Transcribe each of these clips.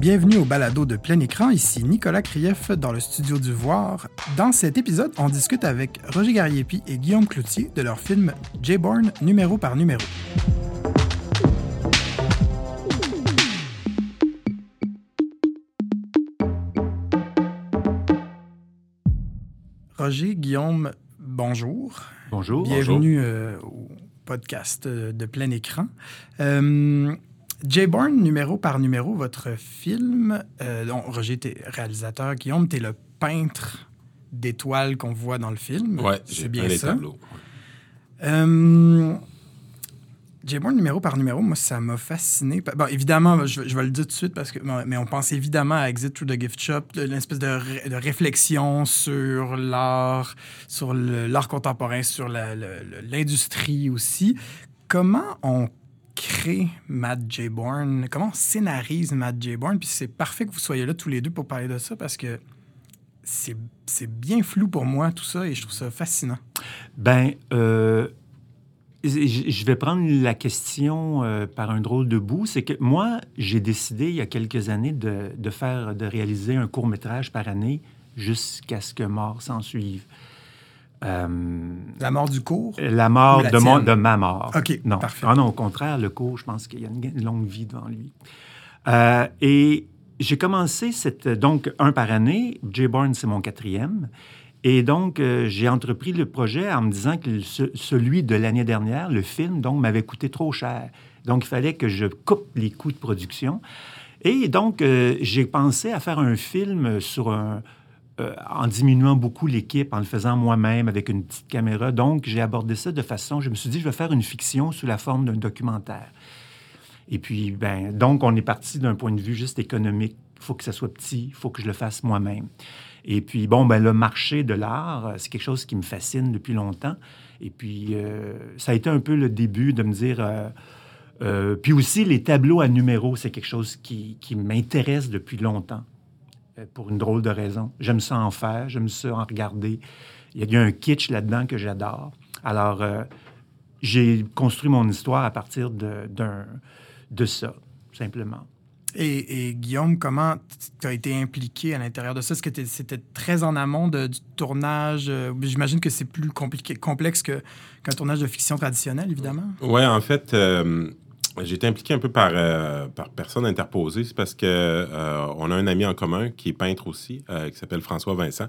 Bienvenue au balado de plein écran, ici Nicolas Krief dans le studio du Voir. Dans cet épisode, on discute avec Roger Gariepi et Guillaume Cloutier de leur film J-Born numéro par numéro. Roger, Guillaume, bonjour. Bonjour. Bienvenue euh, au podcast euh, de plein écran. Euh, J-Born, numéro par numéro, votre film. Euh, donc, Roger, t'es réalisateur. Guillaume, t'es le peintre d'étoiles qu'on voit dans le film. Ouais, c'est j'ai bien les ça. tableaux. Euh, J-Born, numéro par numéro, moi, ça m'a fasciné. Bon, évidemment, je, je vais le dire tout de suite, parce que, mais on pense évidemment à Exit Through the Gift Shop, l'espèce de, ré- de réflexion sur l'art, sur l'art contemporain, sur l'industrie aussi. Comment on crée Matt J. Bourne? Comment on scénarise Matt J. Bourne? Puis c'est parfait que vous soyez là tous les deux pour parler de ça, parce que c'est bien flou pour moi, tout ça, et je trouve ça fascinant. Ben, euh, je je vais prendre la question euh, par un drôle de bout. C'est que moi, j'ai décidé il y a quelques années de, de faire, de réaliser un court métrage par année jusqu'à ce que mort s'en suive. Euh, La mort du cours. la mort la de, mon- tienne? de ma mort. OK, non. parfait. Ah non, au contraire, le cours, je pense qu'il y a une, longue vie devant lui. Euh, et j'ai commencé cette, donc un par année. J. Bourne, c'est mon quatrième. Et donc, euh, j'ai entrepris le projet en me disant que ce- celui de l'année dernière, le film, donc, m'avait coûté trop cher. Donc, il fallait que je coupe les coûts de production. Et donc, j'ai pensé à faire un film sur un, euh, en diminuant beaucoup l'équipe, en le faisant moi-même avec une petite caméra. Donc, j'ai abordé ça de façon, je me suis dit, je vais faire une fiction sous la forme d'un documentaire. Et puis, ben, donc, on est parti d'un point de vue juste économique. Il faut que ça soit petit, il faut que je le fasse moi-même. Et puis, bon, ben, le marché de l'art, euh, c'est quelque chose qui me fascine depuis longtemps. Et puis, euh, ça a été un peu le début de me dire... puis aussi, les tableaux à numéros, c'est quelque chose qui, m'intéresse depuis longtemps, pour une drôle de raison. J'aime ça en faire, j'aime ça en regarder. Il y a- il y a un kitsch là-dedans que j'adore. Alors, euh, j'ai construit mon histoire à partir de, d'un- de ça, simplement. Et, et Guillaume, comment tu as été impliqué à l'intérieur de ça? Est-ce que t'es- c'était très en amont de- du tournage? Euh, J'imagine que c'est plus compliqué, complexe que- qu'un tournage de fiction traditionnel, évidemment. Ouais, en fait, euh, j'ai été impliqué un peu par, euh, par personne interposée. C'est parce que euh, on a un ami en commun qui est peintre aussi, euh, qui s'appelle François Vincent.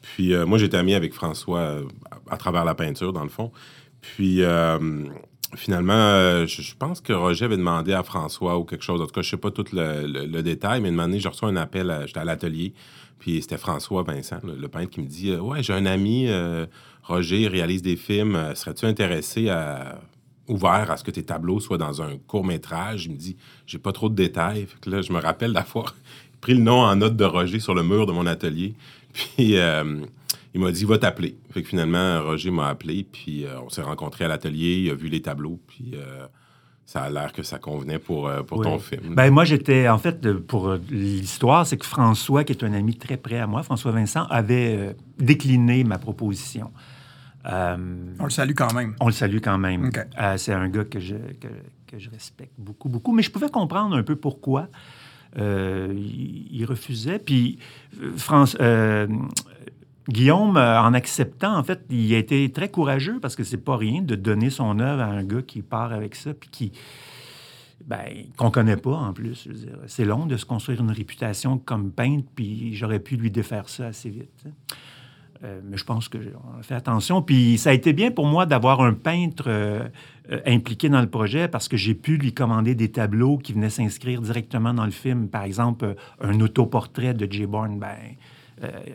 Puis moi, j'étais ami avec François à, travers la peinture, dans le fond. Puis finalement, je, pense que Roger avait demandé à François ou quelque chose. En tout cas, je sais pas tout le, le- détail, mais une année, je reçois un appel. J'étais à l'atelier. Puis c'était François Vincent, le, peintre, qui me dit Ouais, j'ai un ami, Roger, réalise des films. Serais-tu intéressé à ouvert à ce que tes tableaux soient dans un court métrage. Il me dit, j'ai pas trop de détails. Fait que là, je me rappelle d'avoir pris le nom en note de Roger sur le mur de mon atelier. Puis euh, il m'a dit, va t'appeler. Fait que finalement, Roger m'a appelé. Puis euh, on s'est rencontrés à l'atelier. Il a vu les tableaux. Puis euh, ça a l'air que ça convenait pour, pour Oui. ton film. Ben, moi, j'étais, en fait, pour l'histoire, c'est que François, qui est un ami très près à moi, François Vincent, avait décliné ma proposition. Euh, On le salue quand même. on le salue quand même. Euh, c'est un gars que je, que, que je respecte beaucoup, beaucoup. Mais je pouvais comprendre un peu pourquoi euh, il, il refusait. Puis, France, Guillaume, en acceptant, en fait, il a été très courageux parce que c'est pas rien de donner son œuvre à un gars qui part avec ça, puis qui. Ben, qu'on connaît pas en plus. C'est long de se construire une réputation comme peintre, puis j'aurais pu lui défaire ça assez vite. sais. Euh, mais je pense qu'on a fait attention. Puis ça a été bien pour moi d'avoir un peintre euh, euh, impliqué dans le projet parce que j'ai pu lui commander des tableaux qui venaient s'inscrire directement dans le film. Par exemple, un autoportrait de Jay Bourne. Ben,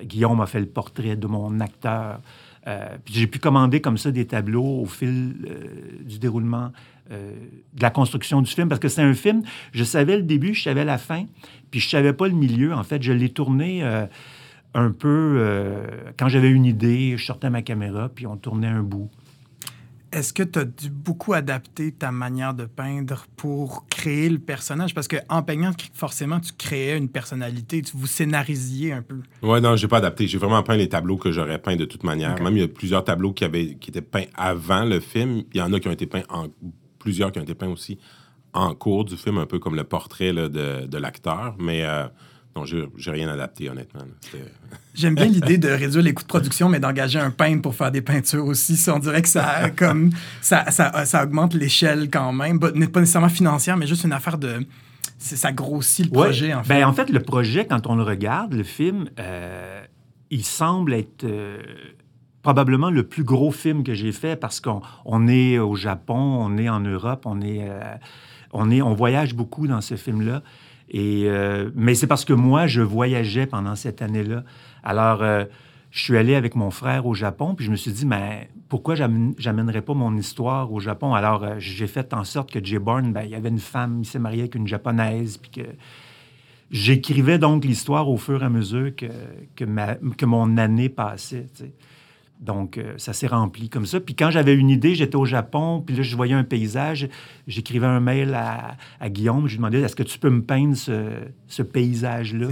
Guillaume a fait le portrait de mon acteur. Puis j'ai pu commander comme ça des tableaux au fil du déroulement de la construction du film parce que c'est un film, je savais le début, je savais la fin, puis je savais pas le milieu. En fait, je l'ai tourné un peu euh, quand j'avais une idée, je sortais ma caméra, puis on tournait un bout. Est-ce que tu as dû beaucoup adapter ta manière de peindre pour créer le personnage? Parce qu'en peignant, forcément, tu créais une personnalité, tu vous scénarisiez un peu. Ouais, non, j'ai pas adapté. J'ai vraiment peint les tableaux que j'aurais peints de toute manière. Même il y a plusieurs tableaux qui, avaient, qui étaient peints avant le film. Il y en a qui ont été peints en. Plusieurs qui ont été peints aussi en cours du film, un peu comme le portrait là, de, de l'acteur. Mais euh, non, j'ai rien adapté, honnêtement. J'aime bien l'idée de réduire les coûts de production, mais d'engager un peintre pour faire des peintures aussi. Ça, on dirait que ça, comme, ça, ça, ça augmente l'échelle quand même. Pas pas nécessairement financière, mais juste une affaire de. Ça grossit le Ouais. projet, en fait. Ben, en fait, le projet, quand on le regarde, le film, euh, il semble être euh, probablement le plus gros film que j'ai fait parce qu'on on est au Japon, on est en Europe, on est, euh, on est, on voyage beaucoup dans ce film-là. Euh, mais c'est parce que moi, je voyageais pendant cette année-là. Alors, euh, je suis allé avec mon frère au Japon, puis je me suis dit, mais pourquoi j'amène- j'amènerais pas mon histoire au Japon? Alors, euh, j'ai fait en sorte que Jay Bourne, ben, il y avait une femme, il s'est marié avec une japonaise, puis que j'écrivais donc l'histoire au fur et à mesure que, que, mon année passait. Donc, euh, ça s'est rempli comme ça. Puis quand j'avais une idée, j'étais au Japon, puis là, je voyais un paysage. J'écrivais un mail à, à Guillaume. Je lui demandais, est-ce que tu peux me peindre ce, ce paysage-là?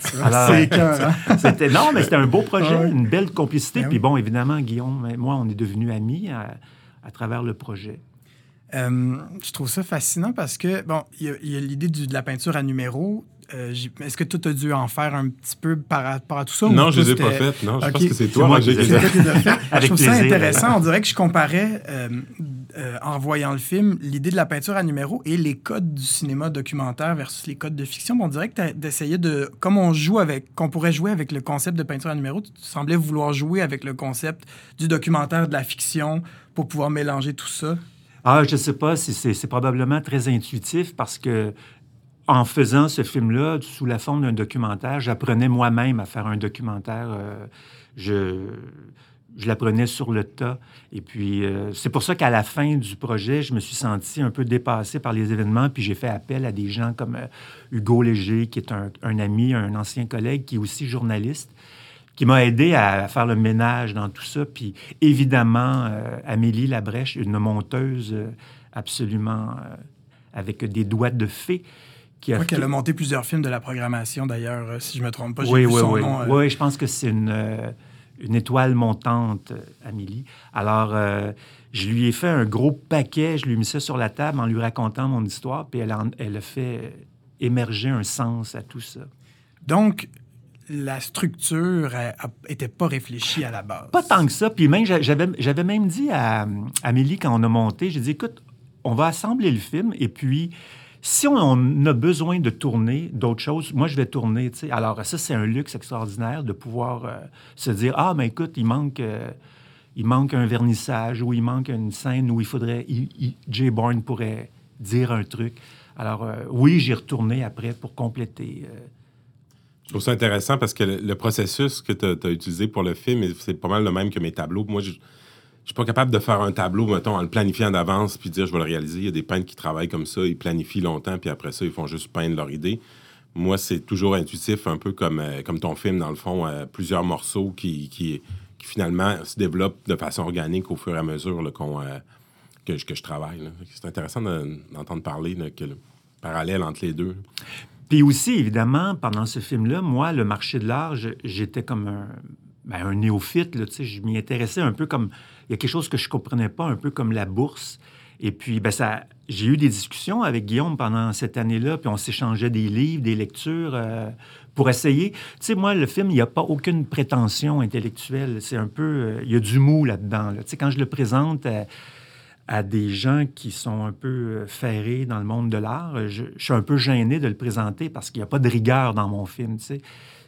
C'est que-. Alors, écœurant. c'était, non, mais c'était un beau projet, Ah ouais. une belle complicité. Ben Puis bon, évidemment, Guillaume et moi, on est devenus amis à, à travers le projet. Euh, je trouve ça fascinant parce que, bon, il y a, a l'idée de la peinture à numéro. Euh, Est-ce que toi, tu as dû en faire un petit peu par rapport à tout ça? ou Non, je toi, les ai pas faites. Non, je pense que c'est toi, moi Roger, qui les ai je Avec trouve ça intéressant. On dirait que je comparais, euh, euh, en voyant le film, l'idée de la peinture à numéro et les codes du cinéma documentaire versus les codes de fiction. On dirait que tu essayé de... Comme on joue avec... Qu'on pourrait jouer avec le concept de peinture à numéro, tu semblais vouloir jouer avec le concept du documentaire, de la fiction, pour pouvoir mélanger tout ça. Ah, je sais pas, c'est probablement très intuitif parce que en faisant ce film-là sous la forme d'un documentaire, j'apprenais moi-même à faire un documentaire. euh, je, je l'apprenais sur le tas. Et puis, euh, c'est pour ça qu'à la fin du projet, je me suis senti un peu dépassé par les événements, puis j'ai fait appel à des gens comme euh, Hugo Léger, qui est un, un ami, un ancien collègue, qui est aussi journaliste, qui m'a aidé à faire le ménage dans tout ça. Puis évidemment, Amélie Labrèche, une monteuse absolument avec des doigts de fée. Qui Je crois qu'elle a monté plusieurs films de la programmation, d'ailleurs, euh, si je me trompe pas. J'ai oui, son oui. nom. euh, Oui, je pense que c'est une, euh, une étoile montante, Amélie. Alors, euh, je lui ai fait un gros paquet, je lui ai mis ça sur la table en lui racontant mon histoire, puis elle a, elle a fait émerger un sens à tout ça. Donc, la structure n'était pas réfléchie à la base. Pas tant que ça. Puis même, j'a- j'avais, j'avais même dit à Amélie quand on a monté, j'ai dit, écoute, on va assembler le film et puis si on, a besoin de tourner d'autres choses, moi, je vais tourner. Alors ça, c'est un luxe extraordinaire de pouvoir euh, se dire, ah, mais écoute, il manque... euh, il manque un vernissage ou il manque une scène où il faudrait... Jay Bourne pourrait dire un truc. Alors, euh, oui, j'y retourné après pour compléter. Je trouve ça intéressant parce que le, le processus que tu as, utilisé pour le film, c'est pas mal le même que mes tableaux. Moi, je je suis pas capable de faire un tableau, mettons, en le planifiant d'avance puis dire je vais le réaliser. Il y a des peintres qui travaillent comme ça, ils planifient longtemps, puis après ça, ils font juste peindre leur idée. Moi, c'est toujours intuitif, un peu comme, euh, comme ton film, dans le fond, euh, plusieurs morceaux qui, qui, finalement se développent de façon organique au fur et à mesure là, euh, que, que je travaille. C'est intéressant de- d'entendre parler là, que le parallèle entre les deux. Puis aussi, évidemment, pendant ce film-là, moi, le marché de l'art, j'étais comme un, ben, un néophyte. Là, je m'y intéressais un peu comme... Il y a quelque chose que je comprenais pas, un peu comme la bourse. Et puis, ben, ça, j'ai eu des discussions avec Guillaume pendant cette année-là, puis on s'échangeait des livres, des lectures euh, pour essayer. Tu sais, moi, le film, il n'y a pas aucune prétention intellectuelle. C'est un peu... euh, il y a du mou là-dedans. là. Tu sais, quand je le présente... à- des gens qui sont un peu euh, ferrés dans le monde de l'art. Je, suis un peu gêné de le présenter parce qu'il n'y a pas de rigueur dans mon film. tu sais.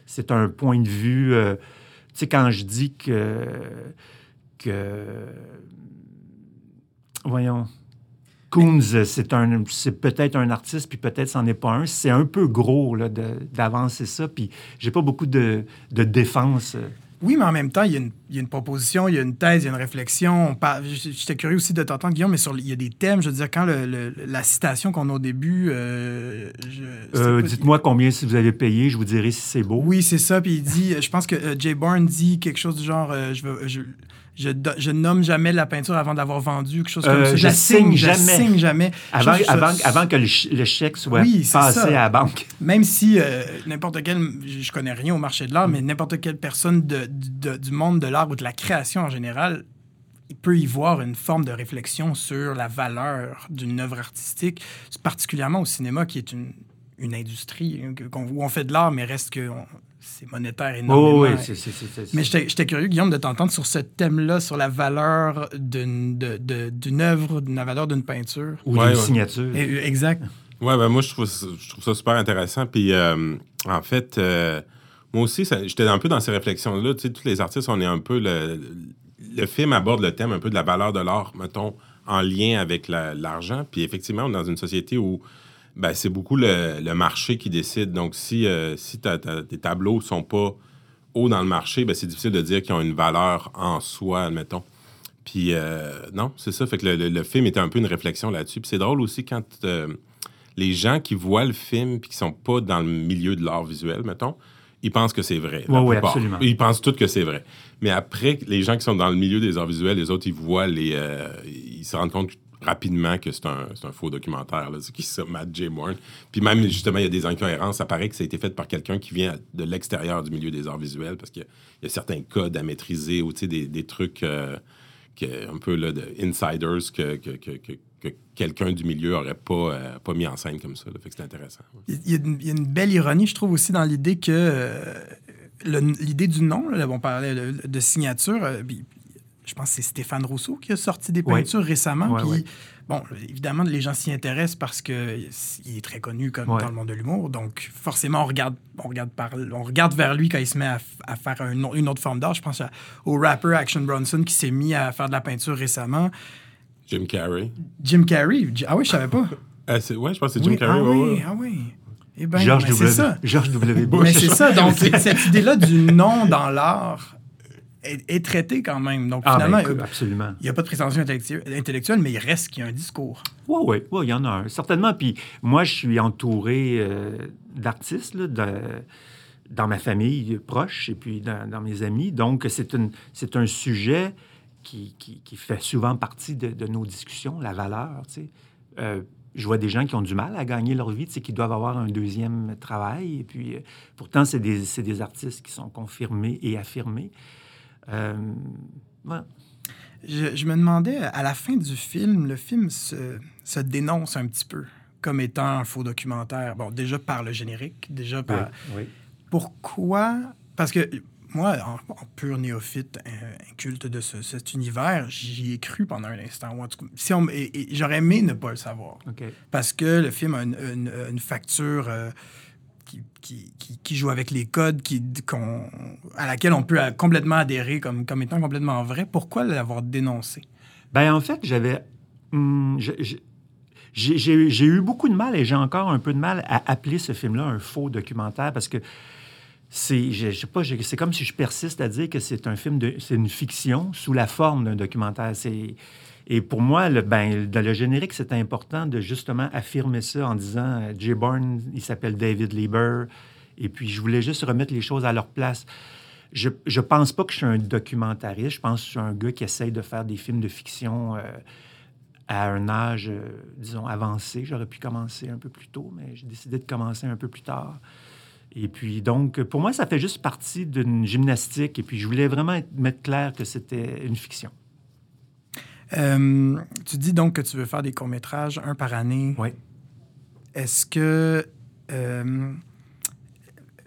C'est un point de vue. Tu sais, quand je dis que. que voyons. Coons, c'est un, c'est peut-être un artiste, puis peut-être c'en est pas un. C'est un peu gros là, de- d'avancer ça, puis j'ai pas beaucoup de, de défense. Oui, mais en même temps, il y, a une, il y a une proposition, il y a une thèse, il y a une réflexion. J'étais curieux aussi de t'entendre, Guillaume, mais sur, il y a des thèmes. Je veux dire, quand le- le- la citation qu'on a au début. euh, Euh, Dites-moi combien si vous avez payé, je vous dirai si c'est beau. Oui, c'est ça. Puis il dit, je pense que euh, Jay Bourne dit quelque chose du genre, je, veux- je, je, je nomme jamais la peinture avant d'avoir vendu, quelque chose comme Euh, ça. je signe je jamais. signe jamais. Avant, Je- je- avant, avant que le, ch- le chèque soit Oui, passé ça. à la banque. Même si euh, n'importe quel, je je connais rien au marché de l'art, mais n'importe quelle personne de, de- du monde de l'art ou de la création en général il peut y voir une forme de réflexion sur la valeur d'une œuvre artistique, particulièrement au cinéma, qui est une, une industrie hein, où on fait de l'art, mais reste que c'est monétaire énormément. Oh, oui, c'est, c'est, c'est, mais j'étais curieux, Guillaume, de t'entendre sur ce thème-là, sur la valeur d'une, de, d'une œuvre, de la valeur d'une peinture. Ou d'une signature. exact. Oui, ben moi, je trouve, je trouve ça super intéressant. Puis, euh, en fait, euh, moi aussi, j'étais un peu dans ces réflexions-là. Tu sais, tous les artistes, on est un peu. Le, le film aborde le thème un peu de la valeur de l'art, mettons, en lien avec l'argent. Puis, effectivement, on est dans une société où ben, c'est beaucoup le, marché qui décide. Donc, si, euh, si tes tableaux sont pas hauts dans le marché, ben, c'est difficile de dire qu'ils ont une valeur en soi, admettons. Puis, non, c'est ça. Fait que le, film était un peu une réflexion là-dessus. Puis, c'est drôle aussi quand les gens qui voient le film puis qui sont pas dans le milieu de l'art visuel, mettons, ils pensent que c'est vrai. Oui, absolument. Ils pensent tous que c'est vrai. Mais après, les gens qui sont dans le milieu des arts visuels, les autres, ils voient les. Euh, ils se rendent compte rapidement que c'est un, un, faux documentaire. C'est qui ça, Matt J. Moore. Puis même, justement, il y a des incohérences. Ça paraît que ça a été fait par quelqu'un qui vient de l'extérieur du milieu des arts visuels parce qu'il y, a certains codes à maîtriser ou des, des trucs euh, un peu là, de insiders que, que, que que quelqu'un du milieu n'aurait pas, euh, pas mis en scène comme ça. Fait que c'est intéressant. Il, y a une, belle ironie, je trouve, aussi dans l'idée que euh, l'idée du nom, là, on parlait de, signature, euh, je pense que c'est Stéphane Rousseau qui a sorti des peintures récemment. puis, bon, évidemment, les gens s'y intéressent parce qu'il est très connu comme dans le monde de l'humour. Donc, forcément, on regarde, on, regarde par, on regarde vers lui quand il se met à, faire une autre forme d'art. Je pense au rapper Action Bronson qui s'est mis à faire de la peinture récemment. Jim Carrey. Jim Carrey? Ah oui, je savais pas. Euh, ouais, je pense que c'est Jim Carrey. Ah oui, ah oui. Eh ben, George, w. Ça. George W. Bush. Mais c'est ça. Donc, cette idée-là du nom dans l'art est, traitée quand même. Donc, ah, finalement, ben, il n'y a pas de prétention intellectuelle, mais il reste qu'il y a un discours. Oui, oui, oui, il y en a un. Certainement. Puis moi, je suis entouré euh, d'artistes dans ma famille proche et puis dans, dans mes amis. Donc, c'est un sujet qui, qui, fait souvent partie de, nos discussions, la valeur. Tu sais. Euh, je vois des gens qui ont du mal à gagner leur vie, tu sais, qui doivent avoir un deuxième travail. Et puis, euh, pourtant, c'est des, des, artistes qui sont confirmés et affirmés. Euh, je, je, me demandais, à la fin du film, le film se, se, dénonce un petit peu comme étant un faux documentaire. Bon, déjà par le générique, déjà par... Oui, Pourquoi... Parce que moi, en, pur néophyte, inculte de cet univers, j'y ai cru pendant un instant. Si on, et, j'aurais aimé ne pas le savoir. Parce que le film a une, facture euh, qui, joue avec les codes à laquelle on peut complètement adhérer comme, étant complètement vrai. Pourquoi l'avoir dénoncé? Ben en fait, j'avais... Hmm, j'ai eu beaucoup de mal et j'ai encore un peu de mal à appeler ce film-là un faux documentaire parce que c'est, je, sais pas, c'est comme si je persiste à dire que c'est un film c'est une fiction sous la forme d'un documentaire. C'est, et pour moi, ben, dans le générique, c'est important de justement affirmer ça en disant euh, Jay Bourne, il s'appelle David Lieber. Et puis, je voulais juste remettre les choses à leur place. Je ne pense pas que je suis un documentariste. Je pense que je suis un gars qui essaye de faire des films de fiction euh, à un âge, euh, disons, avancé. J'aurais pu commencer un peu plus tôt, mais j'ai décidé de commencer un peu plus tard. Et puis, donc, pour moi, ça fait juste partie d'une gymnastique. Et puis, je voulais vraiment mettre clair que c'était une fiction. Euh, tu dis donc que tu veux faire des courts-métrages, un par année. Oui. Est-ce que. Euh,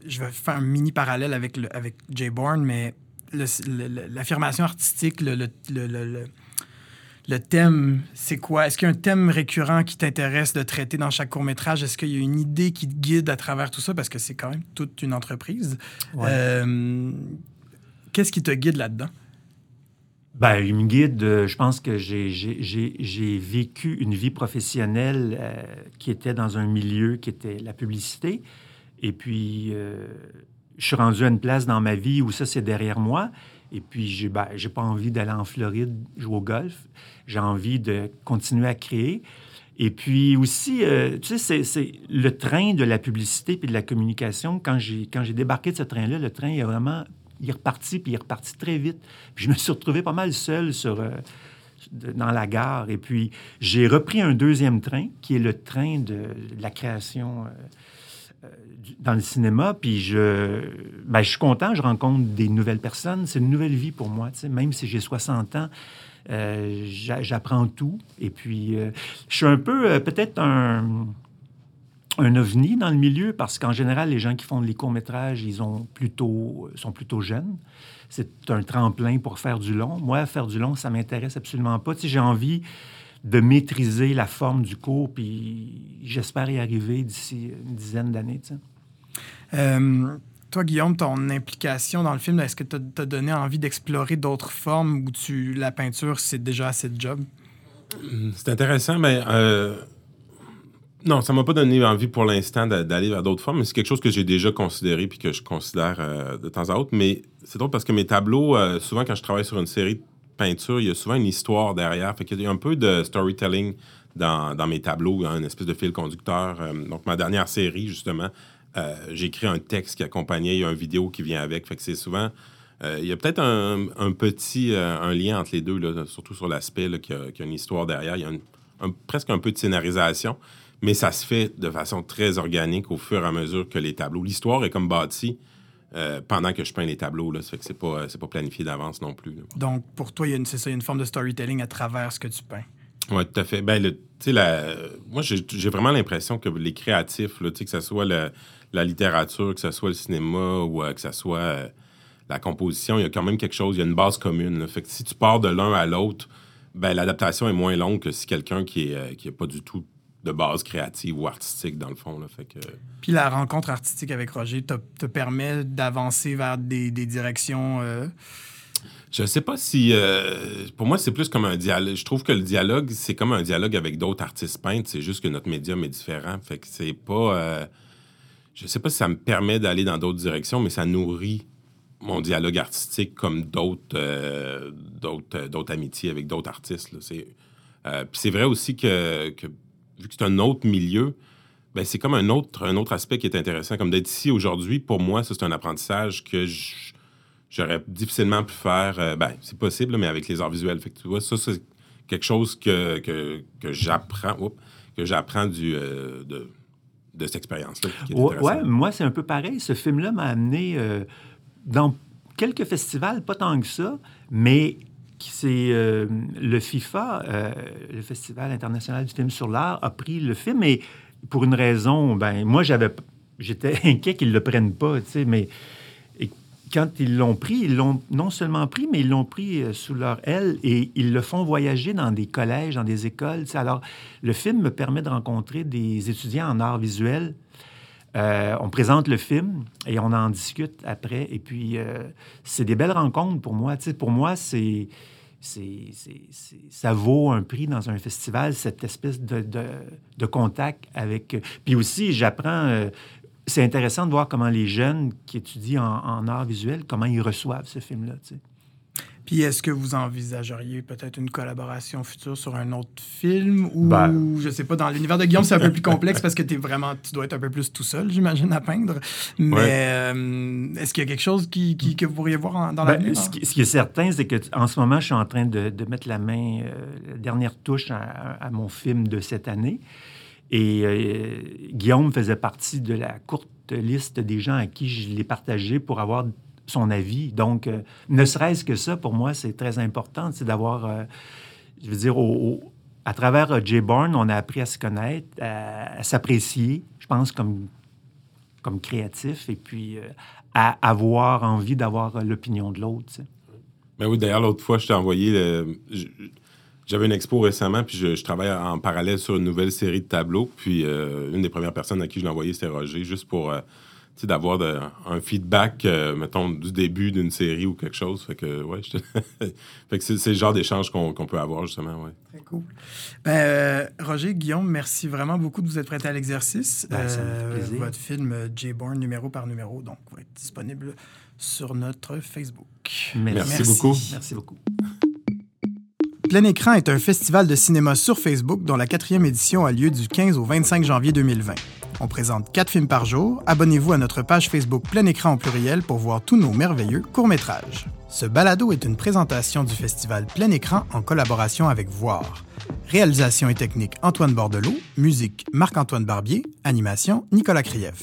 je vais faire un mini parallèle avec, le, avec Jay Bourne, mais l'affirmation artistique, le, le le thème, c'est quoi? Est-ce qu'il y a un thème récurrent qui t'intéresse de traiter dans chaque court-métrage? Est-ce qu'il y a une idée qui te guide à travers tout ça? Parce que c'est quand même toute une entreprise. Euh, qu'est-ce qui te guide là-dedans? Ben, il me guide, euh, je pense que j'ai vécu une vie professionnelle euh, qui était dans un milieu qui était la publicité. Et puis, je suis rendu à une place dans ma vie où ça, c'est derrière moi. Et puis, j'ai ben, pas envie d'aller en Floride jouer au golf. J'ai envie de continuer à créer. Et puis aussi, euh, tu sais, c'est le train de la publicité puis de la communication. Quand j'ai débarqué de ce train-là, le train, il est vraiment... Il est reparti, puis il est reparti très vite. Je me suis retrouvé pas mal seul sur, euh, dans la gare. Et puis, j'ai repris un deuxième train, qui est le train de, la création... Euh, euh, dans le cinéma, puis je, ben, je suis content, je rencontre des nouvelles personnes. C'est une nouvelle vie pour moi, même si j'ai 60 ans. J'apprends tout. Et puis, je suis un peu peut-être un, un ovni dans le milieu parce qu'en général, les gens qui font les courts-métrages, ils ont plutôt, sont plutôt jeunes. C'est un tremplin pour faire du long. Moi, faire du long, ça m'intéresse absolument pas. Tu sais, j'ai envie de maîtriser la forme du cours, puis j'espère y arriver d'ici une dizaine d'années. toi, Guillaume, ton implication dans le film, est-ce que tu as donné envie d'explorer d'autres formes où tu, la peinture, c'est déjà assez de job? C'est intéressant, mais euh, non, ça m'a pas donné envie pour l'instant d'aller vers d'autres formes, mais c'est quelque chose que j'ai déjà considéré puis que je considère euh, de temps à autre. Mais c'est drôle parce que mes tableaux, euh, souvent quand je travaille sur une série peinture, il y a souvent une histoire derrière. Fait y a un peu de storytelling dans, mes tableaux, hein, une espèce de fil conducteur. Euh, donc, ma dernière série, justement, j'ai écrit un texte qui accompagnait, il y a une vidéo qui vient avec. Fait que c'est souvent... Il y a peut-être un, petit un lien entre les deux, surtout sur l'aspect qu'il y, a une histoire derrière. Il y a presque un peu de scénarisation, mais ça se fait de façon très organique au fur et à mesure que les tableaux. L'histoire est comme bâtie euh, pendant que je peins les tableaux. Là. Ça fait que c'est pas, pas planifié d'avance non plus. Donc, pour toi, il y a une, ça, une forme de storytelling à travers ce que tu peins. Oui, tout à fait. Ben, le, la, moi, j'ai vraiment l'impression que les créatifs, là, que ce soit la littérature, que ce soit le cinéma ou euh, que ce soit euh, la composition, il y a quand même quelque chose, il y a une base commune. Fait que si tu pars de l'un à l'autre, ben, l'adaptation est moins longue que si quelqu'un qui n'est qui est pas du tout de base créative ou artistique, dans le fond. Là, fait que... Puis la rencontre artistique avec Roger te, te permet d'avancer vers des, des directions... Euh... Je sais pas si... Euh, pour moi, c'est plus comme un dialogue. Je trouve que le dialogue, c'est comme un dialogue avec d'autres artistes peintres. C'est juste que notre médium est différent. Fait que c'est pas... Euh... Je sais pas si ça me permet d'aller dans d'autres directions, mais ça nourrit mon dialogue artistique comme d'autres euh, d'autres d'autres amitiés avec d'autres artistes. C'est... Euh, puis c'est vrai aussi que, que vu que c'est un autre milieu, ben c'est comme un autre, un autre aspect qui est intéressant. Comme d'être ici aujourd'hui, pour moi, c'est un apprentissage que j'aurais difficilement pu faire. Euh, ben, c'est possible, mais avec les arts visuels. Fait que tu vois, ça, c'est quelque chose que, que, que j'apprends que j'apprends du, euh, de, de, cette expérience-là. Ouais, moi, c'est un peu pareil. Ce film-là m'a amené euh, dans quelques festivals, pas tant que ça, mais c'est euh, le FIFA, euh, le Festival international du film sur l'art, a pris le film et pour une raison, ben moi j'étais inquiet qu'ils le prennent pas, tu mais quand ils l'ont pris, ils l'ont non seulement pris, mais ils l'ont pris euh, sous leur aile et ils le font voyager dans des collèges, dans des écoles. Alors, le film me permet de rencontrer des étudiants en art visuel. on présente le film et on en discute après. Et puis, c'est des belles rencontres pour moi. Tu sais, pour moi, c'est c'est, ça vaut un prix dans un festival, cette espèce de, de, contact avec... Puis aussi, j'apprends... Euh, c'est intéressant de voir comment les jeunes qui étudient en, en art visuel, comment ils reçoivent ce film-là. Puis est-ce que vous envisageriez peut-être une collaboration future sur un autre film ou ben, je sais pas dans l'univers de Guillaume c'est un peu plus complexe parce que tu vraiment tu dois être un peu plus tout seul j'imagine à peindre. Mais euh, est-ce qu'il y a quelque chose qui, que vous pourriez voir dans ben, l'avenir? ce, qui est certain c'est que en ce moment je suis en train de, mettre la main euh, la dernière touche à, mon film de cette année. Et euh, Guillaume faisait partie de la courte liste des gens à qui je l'ai partagé pour avoir son avis. Donc, euh, ne serait-ce que ça, pour moi, c'est très important, c'est d'avoir, euh, je veux dire, à travers euh, Jay Bourne, on a appris à se connaître, à, s'apprécier, je pense, comme, comme créatif, et puis à avoir envie d'avoir l'opinion de l'autre. Ben oui, d'ailleurs, l'autre fois, je t'ai envoyé... J'avais une expo récemment, puis je, travaille en parallèle sur une nouvelle série de tableaux. Puis une des premières personnes à qui je l'ai envoyé, c'était Roger, juste pour d'avoir un feedback, euh, mettons, du début d'une série ou quelque chose. Fait que, ouais, fait que c'est, le genre d'échange qu'on, peut avoir, justement, ouais. Très cool. Ben, euh, Roger, Guillaume, merci vraiment beaucoup de vous être prêté à l'exercice. Ben, euh, votre film J-Born, numéro par numéro, donc, va être disponible sur notre Facebook. Merci, beaucoup. Merci beaucoup. Plein Écran est un festival de cinéma sur Facebook dont la quatrième édition a lieu du 15 au 25 janvier 2020. On présente quatre films par jour. Abonnez-vous à notre page Facebook Plein Écran en pluriel pour voir tous nos merveilleux courts-métrages. Ce balado est une présentation du festival Plein Écran en collaboration avec Voir. Réalisation et technique Antoine Bordelot, musique Marc-Antoine Barbier, animation Nicolas Krief.